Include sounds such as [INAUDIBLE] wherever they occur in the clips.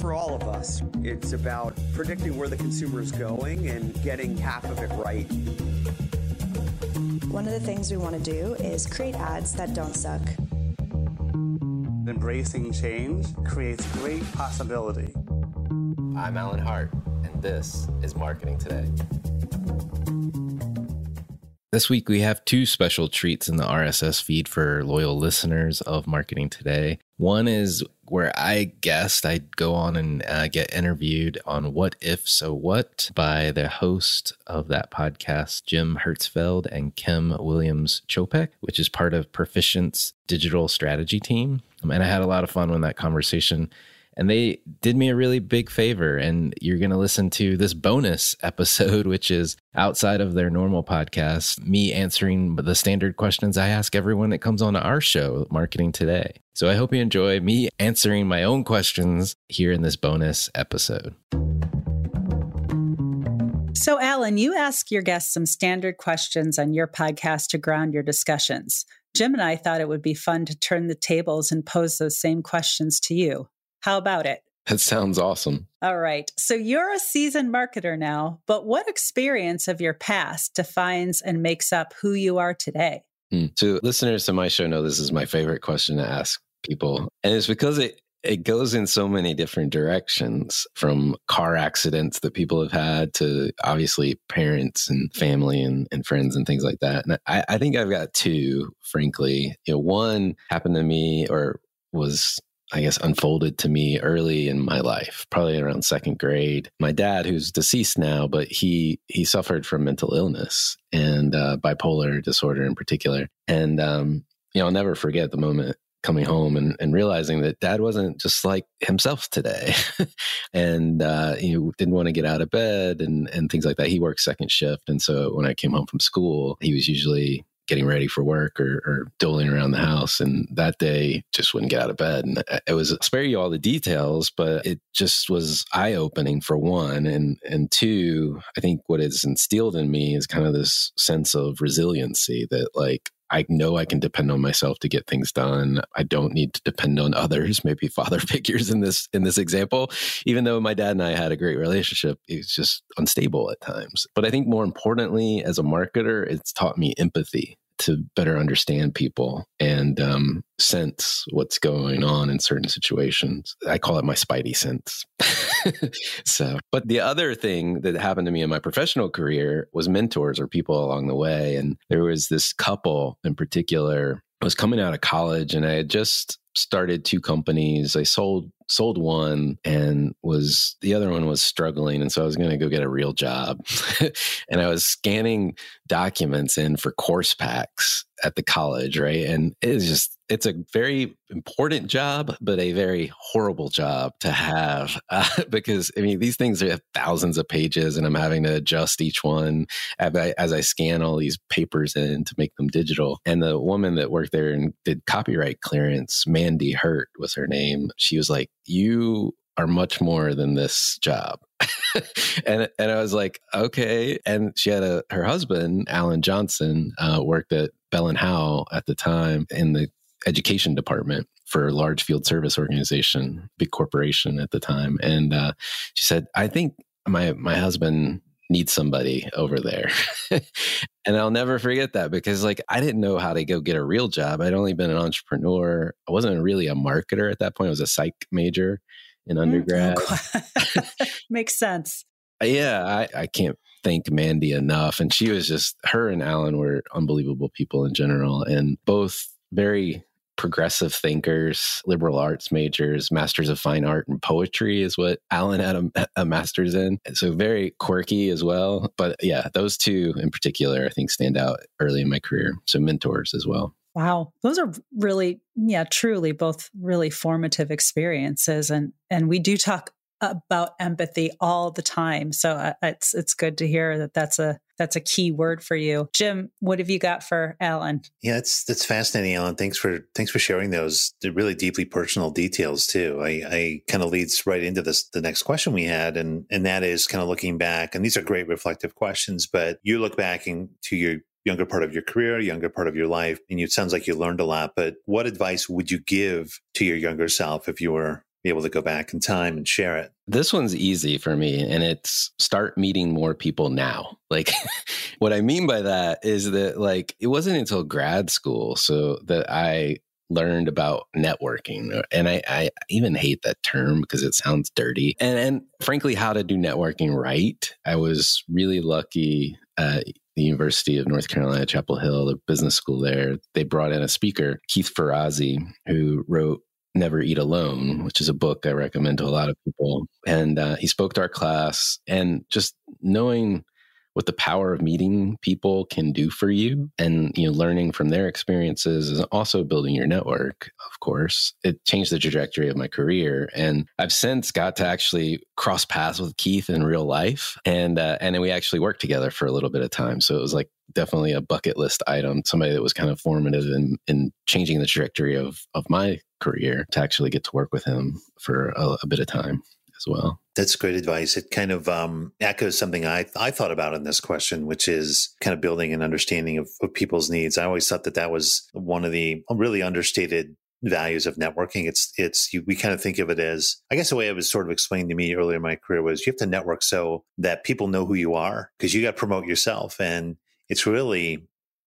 For all of us, it's about predicting where the consumer is going and getting half of it right. One of the things we want to do is create ads that don't suck. Embracing change creates great possibility. I'm Alan Hart, and this is Marketing Today. This week, we have two special treats in the RSS feed for loyal listeners of Marketing Today. One is where I guessed I'd go on and uh, get interviewed on What If So What by the host of that podcast, Jim Hertzfeld and Kim Williams Czopek, which is part of Perficient's digital strategy team. Um, and I had a lot of fun when that conversation and they did me a really big favor. And you're going to listen to this bonus [LAUGHS] episode which is outside of their normal podcast me answering the standard questions i ask everyone that comes on our show marketing today. So i hope you enjoy me answering my own questions here in this bonus episode. So alan you ask your guests some standard questions on your podcast to ground your discussions. Jim and I thought it would be fun to turn the tables and pose those same questions to you. How about it? That sounds awesome. All right. So you're a seasoned marketer now, but what experience of your past defines and makes up who you are today? Hmm. So listeners to my show know this is my favorite question to ask people. And it's because it it goes in so many different directions from car accidents that people have had to obviously parents and family and, and friends and things like that. And I, I think I've got two, frankly. You know, one happened to me or was I guess, unfolded to me early in my life, probably around second grade. My dad, who's deceased now, but he he suffered from mental illness and uh, bipolar disorder in particular. And um, you know, I'll never forget the moment coming home and, and realizing that dad wasn't just like himself today [LAUGHS] and uh, he didn't want to get out of bed and, and things like that he worked second shift and so when i came home from school he was usually getting ready for work or, or doling around the house. And that day just wouldn't get out of bed. And uh, it was spare you all the details, but it just was eye opening for one. And, and two, I think what is instilled in me is kind of this sense of resiliency that like, I know I can depend on myself to get things done. I don't need to depend on others, [LAUGHS] maybe father [LAUGHS] figures in this in this example. Even though my dad and I had a great relationship, it's just unstable at times. But I think more importantly, as a marketer, it's taught me empathy to better understand people and um, sense what's going on in certain situations. I call it my spidey sense. [LAUGHS] so, but the other thing that happened to me in my professional career was mentors or people along the way. And there was this couple in particular was coming out of college and I had just started two companies. I sold sold one and was the other one was struggling and so I was going to go get a real job. [LAUGHS] and I was scanning documents in for course packs at the college, right? And it's just it's a very important job but a very horrible job to have [LAUGHS] uh, because I mean these things have thousands of pages and I'm having to adjust each one as I, as I scan all these papers in to make them digital. And the woman that worked there and did copyright clearance, Mandy Hurt was her name. She was like you are much more than this job. [LAUGHS] and and I was like, okay. And she had a her husband, Alan Johnson, uh, worked at Bell and Howell at the time in the education department for a large field service organization, big corporation at the time. And uh, she said, I think my my husband needs somebody over there. [LAUGHS] and I'll never forget that because like I didn't know how to go get a real job. I'd only been an entrepreneur. I wasn't really a marketer at that point. I was a psych major in mm, undergrad. [LAUGHS] Makes sense. Uh, yeah, I, I can't thank Mandy enough. And she was just her and Alan were unbelievable people in general and both very progressive thinkers, liberal arts majors, masters of fine art and poetry is what Alan had a, [LAUGHS] a, master's in. So very quirky as well. But yeah, those two in particular, I think stand out early in my career. So mentors as well. Wow. Those are really, yeah, truly both really formative experiences. And, and we do talk about empathy all the time. So uh, it's, it's good to hear that that's a, that's a key word for you. Jim, what have you got for Alan? Yeah, it's that's fascinating, Alan. Thanks for thanks for sharing those really deeply personal details too. I, I kind of leads right into this the next question we had, and and that is kind of looking back. And these are great reflective questions, but you look back into your younger part of your career, younger part of your life, and it sounds like you learned a lot. But what advice would you give to your younger self if you were able to go back in time and share it? This one's easy for me, and it's start meeting more people now. Like, [LAUGHS] what I mean by that is that, like, it wasn't until grad school so that I learned about networking uh, and I, I, even hate that term because it sounds dirty and and frankly how to do networking right i was really lucky at the University of North Carolina, Chapel Hill, the business school there, they brought in a speaker, Keith Ferrazzi, who wrote Never Eat Alone, which is a book I recommend to a lot of people. And uh, he spoke to our class, and just knowing what the power of meeting people can do for you and you know learning from their experiences is also building your network of course. It changed the trajectory of my career and i've since got to actually cross paths with keith in real life and uh, and then we actually worked together for a little bit of time. So it was like definitely a bucket list item somebody that was kind of formative in in changing the trajectory of of my career to actually get to work with him for a, a bit of time as well. That's great advice. It kind of um, echoes something I, I thought about in this question, which is kind of building an understanding of, of people's needs. I always thought that that was one of the really understated values of networking. It's it's you, we kind of think of it as I guess the way it was sort of explained to me earlier in my career was you have to network so that people know who you are because you got to promote yourself, and it's really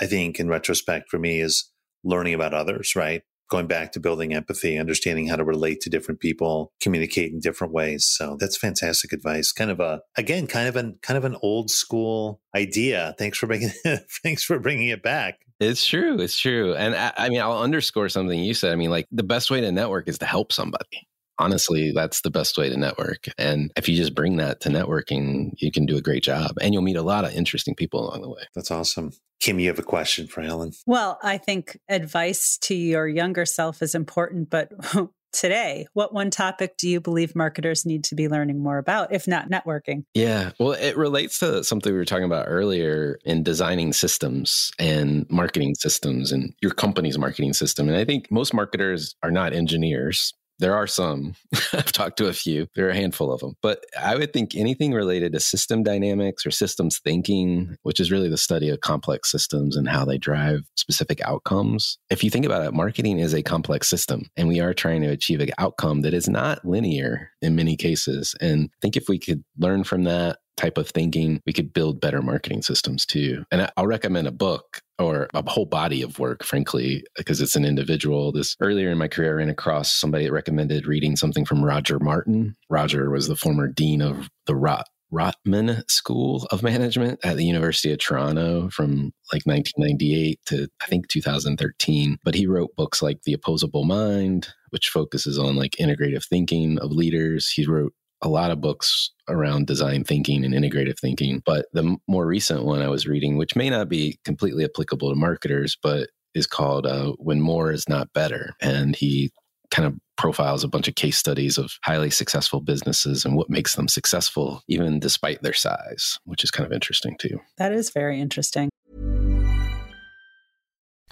I think in retrospect for me is learning about others, right? going back to building empathy, understanding how to relate to different people, communicate in different ways. So that's fantastic advice. Kind of a again, kind of an kind of an old school idea. Thanks for bringing [LAUGHS] thanks for bringing it back. It's true. It's true. And I, I mean, I'll underscore something you said. I mean, like the best way to network is to help somebody honestly, that's the best way to network. And if you just bring that to networking, you can do a great job and you'll meet a lot of interesting people along the way. That's awesome. Kim, you have a question for Alan. Well, I think advice to your younger self is important, but [LAUGHS] today, what one topic do you believe marketers need to be learning more about, if not networking? Yeah, well, it relates to something we were talking about earlier in designing systems and marketing systems and your company's marketing system. And I think most marketers are not engineers. There are some. [LAUGHS] I've talked to a few. There are a handful of them. But I would think anything related to system dynamics or systems thinking, which is really the study of complex systems and how they drive specific outcomes. If you think about it, marketing is a complex system, and we are trying to achieve an outcome that is not linear in many cases. And I think if we could learn from that, type of thinking, we could build better marketing systems too. And I'll recommend a book or a whole body of work, frankly, because it's an individual. This earlier in my career, I ran across somebody that recommended reading something from Roger Martin. Roger was the former dean of the Rot Rotman School of Management at the University of Toronto from like 1998 to I think 2013. But he wrote books like The Opposable Mind, which focuses on like integrative thinking of leaders. He wrote a lot of books around design thinking and integrative thinking. But the more recent one I was reading, which may not be completely applicable to marketers, but is called uh, When More Is Not Better. And he kind of profiles a bunch of case studies of highly successful businesses and what makes them successful, even despite their size, which is kind of interesting too. That is very interesting.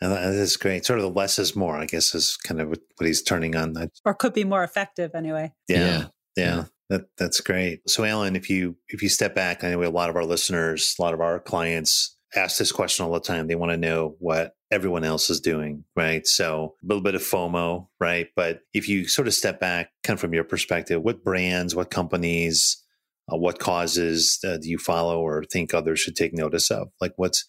And that is great. Sort of the less is more, I guess, is kind of what he's turning on. That. Or could be more effective anyway. Yeah, yeah. yeah. That that's great. So, Alan, if you if you step back, I know a lot of our listeners, a lot of our clients ask this question all the time. They want to know what everyone else is doing, right? So a little bit of FOMO, right? But if you sort of step back, kind of from your perspective, what brands, what companies, uh, what causes uh, do you follow or think others should take notice of? Like, what's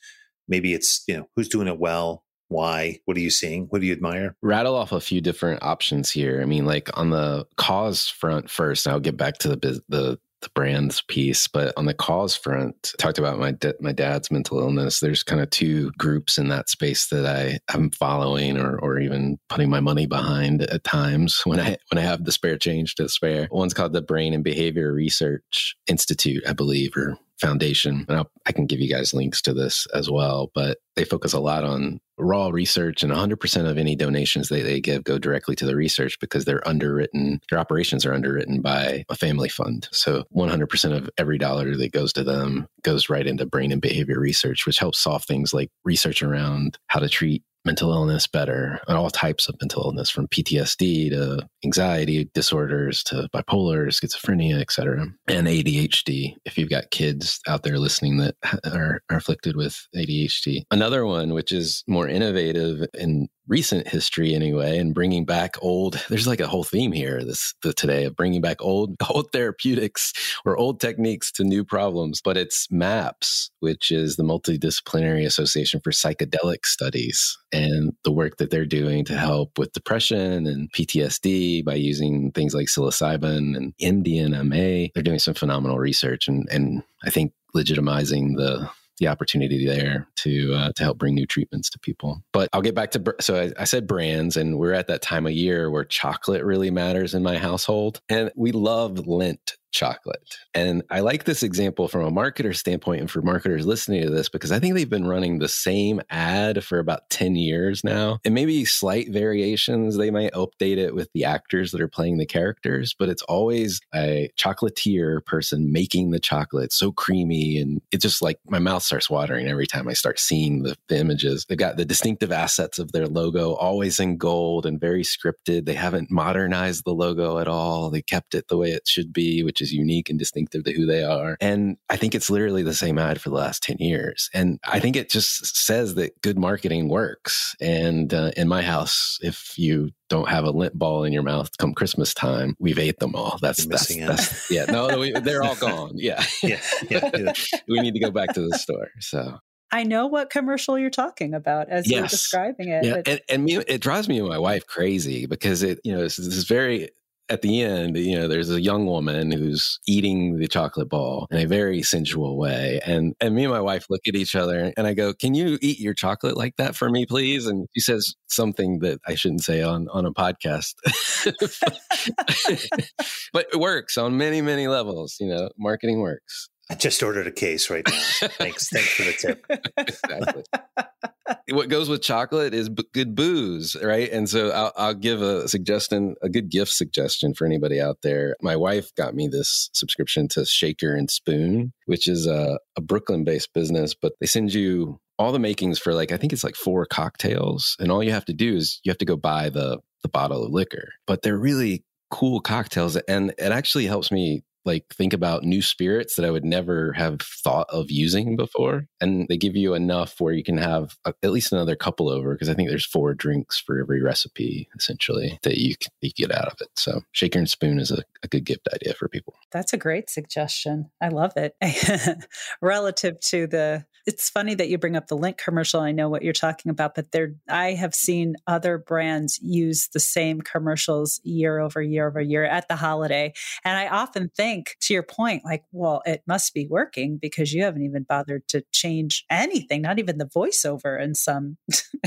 maybe it's you know who's doing it well, why what are you seeing what do you admire? Rattle off a few different options here. I mean like on the cause front first i'll get back to the the the brands piece but on the cause front talked about my my dad's mental illness. There's kind of two groups in that space that i am following or or even putting my money behind at times when i when i have the spare change to spare. One's called the brain and behavior research institute i believe or foundation and I'll, i can give you guys links to this as well but they focus a lot on raw research and 100% of any donations they, they give go directly to the research because they're underwritten their operations are underwritten by a family fund so 100% of every dollar that goes to them goes right into brain and behavior research which helps solve things like research around how to treat mental illness better and all types of mental illness from PTSD to anxiety disorders to bipolar, schizophrenia, etc. and ADHD if you've got kids out there listening that are, are afflicted with ADHD. Another one which is more innovative in recent history anyway and bringing back old there's like a whole theme here this the, today of bringing back old [LAUGHS] old therapeutics or old techniques to new problems but it's maps which is the multidisciplinary association for psychedelic studies and the work that they're doing to help with depression and PTSD by using things like psilocybin and MDMA they're doing some phenomenal research and and I think legitimizing the the opportunity there to uh, to help bring new treatments to people. But I'll get back to so I, I, said brands, and we're at that time of year where chocolate really matters in my household, and we love Lindt chocolate. And I like this example from a marketer standpoint and for marketers listening to this because I think they've been running the same ad for about 10 years now. And maybe slight variations, they might update it with the actors that are playing the characters, but it's always a chocolatier person making the chocolate so creamy. And it just like my mouth starts watering every time I start seeing the, the images. They've got the distinctive assets of their logo always in gold and very scripted. They haven't modernized the logo at all. They kept it the way it should be, which is unique and distinctive to who they are. And I think it's literally the same ad for the last 10 years. And I think it just says that good marketing works. And uh, in my house, if you don't have a Lindt ball in your mouth come Christmas time, we've ate them all. That's that's, that's, yeah. No, we, they're all gone. Yeah. [LAUGHS] yeah, yeah, yeah. [LAUGHS] we need to go back to the store. So I know what commercial you're talking about as yes. you're describing it. Yeah, but... and, and me, it drives me and my wife crazy because it, you know, this is very at the end, you know, there's a young woman who's eating the chocolate ball in a very sensual way. And and me and my wife look at each other and I go, Can you eat your chocolate like that for me, please? And she says something that I shouldn't say on, on a podcast. [LAUGHS] but it works on many, many levels. You know, marketing works. I just ordered a case right now. thanks. Thanks for the tip. [LAUGHS] exactly. [LAUGHS] What goes with chocolate is b- good booze, right? And so I'll, I'll, give a suggestion, a good gift suggestion for anybody out there. My wife got me this subscription to Shaker and Spoon, which is a, a Brooklyn based business, but they send you all the makings for like, I think it's like four cocktails. And all you have to do is you have to go buy the, the bottle of liquor, but they're really cool cocktails. And it actually helps me like think about new spirits that I would never have thought of using before. And they give you enough where you can have a, at least another couple over because I think there's four drinks for every recipe essentially that you can, you get out of it. So shaker and spoon is a, a good gift idea for people. That's a great suggestion. I love it. [LAUGHS] Relative to the it's funny that you bring up the Lindt commercial. I know what you're talking about, but there I have seen other brands use the same commercials year over year over year at the holiday. And I often think to your point, like, well, it must be working because you haven't even bothered to change anything, not even the voiceover in some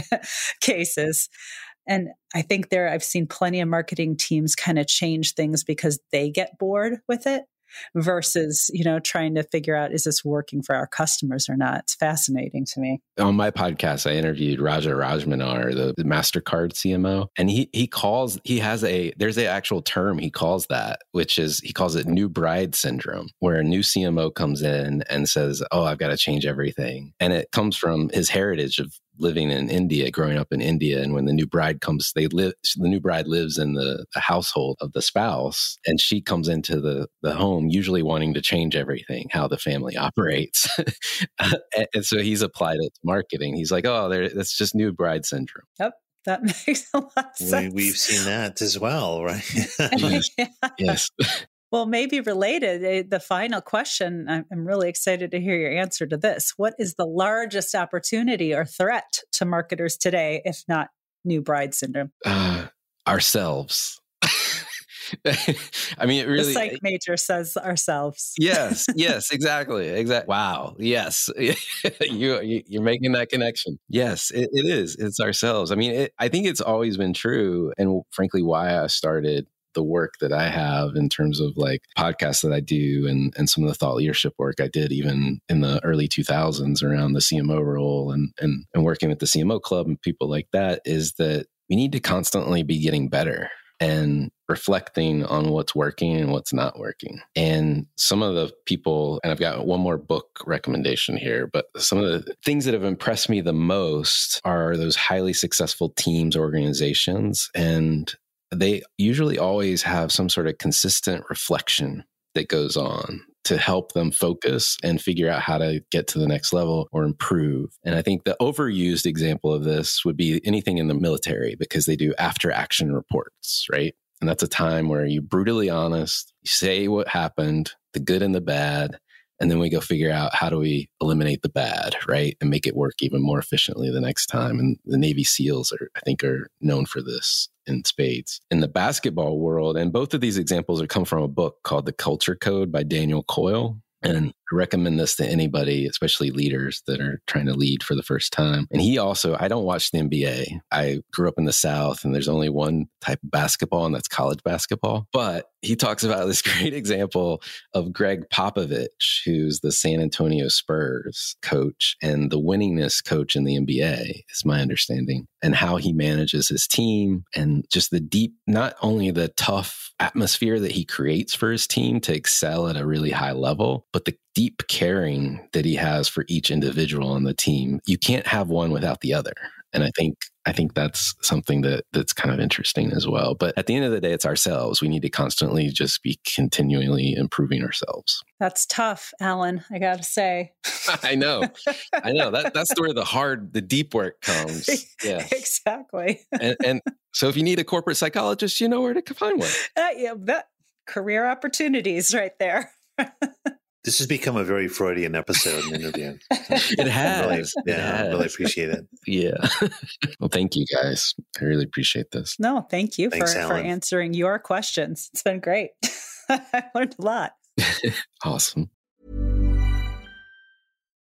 [LAUGHS] cases. And I think there, I've seen plenty of marketing teams kind of change things because they get bored with it versus, you know, trying to figure out is this working for our customers or not. It's fascinating to me. On my podcast, I interviewed Raja Rajamannar the, the MasterCard CMO, and he he calls he has a there's an actual term he calls that, which is he calls it new bride syndrome, where a new CMO comes in and says, "Oh, I've got to change everything," and it comes from his heritage of living in India, growing up in India, and when the new bride comes, they live. The new bride lives in the, the household of the spouse, and she comes into the the home, usually wanting to change everything, how the family operates. [LAUGHS] Uh, and, and, so he's applied it to marketing. He's like, "Oh, there, that's just new bride syndrome." Yep. That [LAUGHS] makes a lot of sense. We, have seen that as well, right? [LAUGHS] yes. yes. Well, maybe related, eh, the final question, I'm really excited to hear your answer to this. What is the largest opportunity or threat to marketers today, if not new bride syndrome? Uh, ourselves. [LAUGHS] I mean, it really. The psych major says ourselves. yes, [LAUGHS] yes, exactly, exactly. Wow, yes, [LAUGHS] you you're making that connection. Yes, it, it is. It's ourselves. I mean, it, I think it's always been true, and frankly, why I started the work that I have in terms of like podcasts that I do and, and some of the thought leadership work I did even in the early 2000s around the CMO role and, and, and working with the CMO club and people like that is that we need to constantly be getting better and reflecting on what's working and what's not working. And some of the people, and I've got one more book recommendation here, but some of the things that have impressed me the most are those highly successful teams, organizations, and they usually always have some sort of consistent reflection that goes on to help them focus and figure out how to get to the next level or improve. And I think the overused example of this would be anything in the military because they do after action reports, right? And that's a time where you're brutally honest, you say what happened, the good and the bad, and then we go figure out how do we eliminate the bad right and make it work even more efficiently the next time and the navy seals are i think are known for this in spades. In the basketball world and both of these examples are come from a book called the culture code by daniel coyle and recommend this to anybody, especially leaders that are trying to lead for the first time. And he also, I don't watch the NBA. I grew up in the South and there's only one type of basketball, and that's college basketball. But he talks about this [LAUGHS] great example of Gregg Popovich, who's the San Antonio Spurs coach and the winningest coach in the NBA, is my understanding, and how he manages his team and just the deep, not only the tough atmosphere that he creates for his team to excel at a really high level, but the deep caring that he has for each individual on the team. You can't have one without the other. And I think I think that's something that that's kind of interesting as well. But at the end of the day, it's ourselves. We need to constantly just be continually improving ourselves. That's tough, Alan. I got to say. [LAUGHS] I know, I know. That that's where the hard, the deep work comes. [LAUGHS] Yeah, exactly. and, and, so, if you need a corporate psychologist, you know where to find one. Uh, yeah, that career opportunities right there. [LAUGHS] This has become a very Freudian episode and interview. [LAUGHS] it has. Really, It yeah, I really appreciate it. [LAUGHS] Yeah. well, thank you guys. I really appreciate this. No, thank you Thanks, for, for answering your questions. It's been great. [LAUGHS] I learned a lot. Awesome.